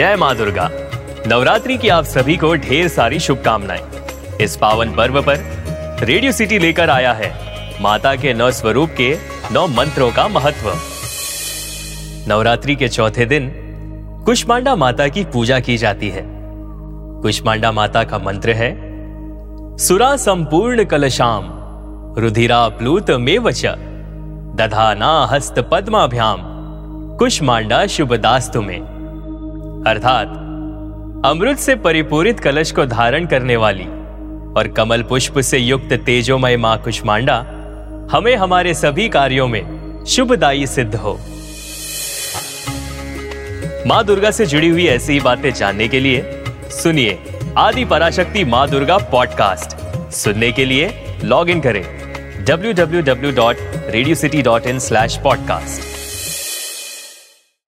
जय माँ दुर्गा। नवरात्रि की आप सभी को ढेर सारी शुभकामनाएँ। इस पावन पर्व पर रेडियो सिटी लेकर आया है माता के नौ स्वरूप के नौ मंत्रों का महत्व। नवरात्रि के चौथे दिन कुष्मांडा माता की पूजा की जाती है। कुष्मांडा माता का मंत्र है, सुरा संपूर्ण कलशाम, रुधिरा प्लूत मेवच दधाना हस्त पद्माभ्याम, कुष्मांडा शुभ दास्तु में। अर्थात, अमृत से परिपूरित कलश को धारण करने वाली और कमल पुष्प से युक्त तेजोमय माँ कुष्मांडा, हमें हमारे सभी कार्यों में शुभदायी सिद्ध हो। माँ दुर्गा से जुड़ी हुई ऐसी ही बातें जानने के लिए, सुनिए आदि पराशक्ति माँ दुर्गा पॉडकास्ट सुनने के लिए लॉग इन करें www.radiocity.in/podcast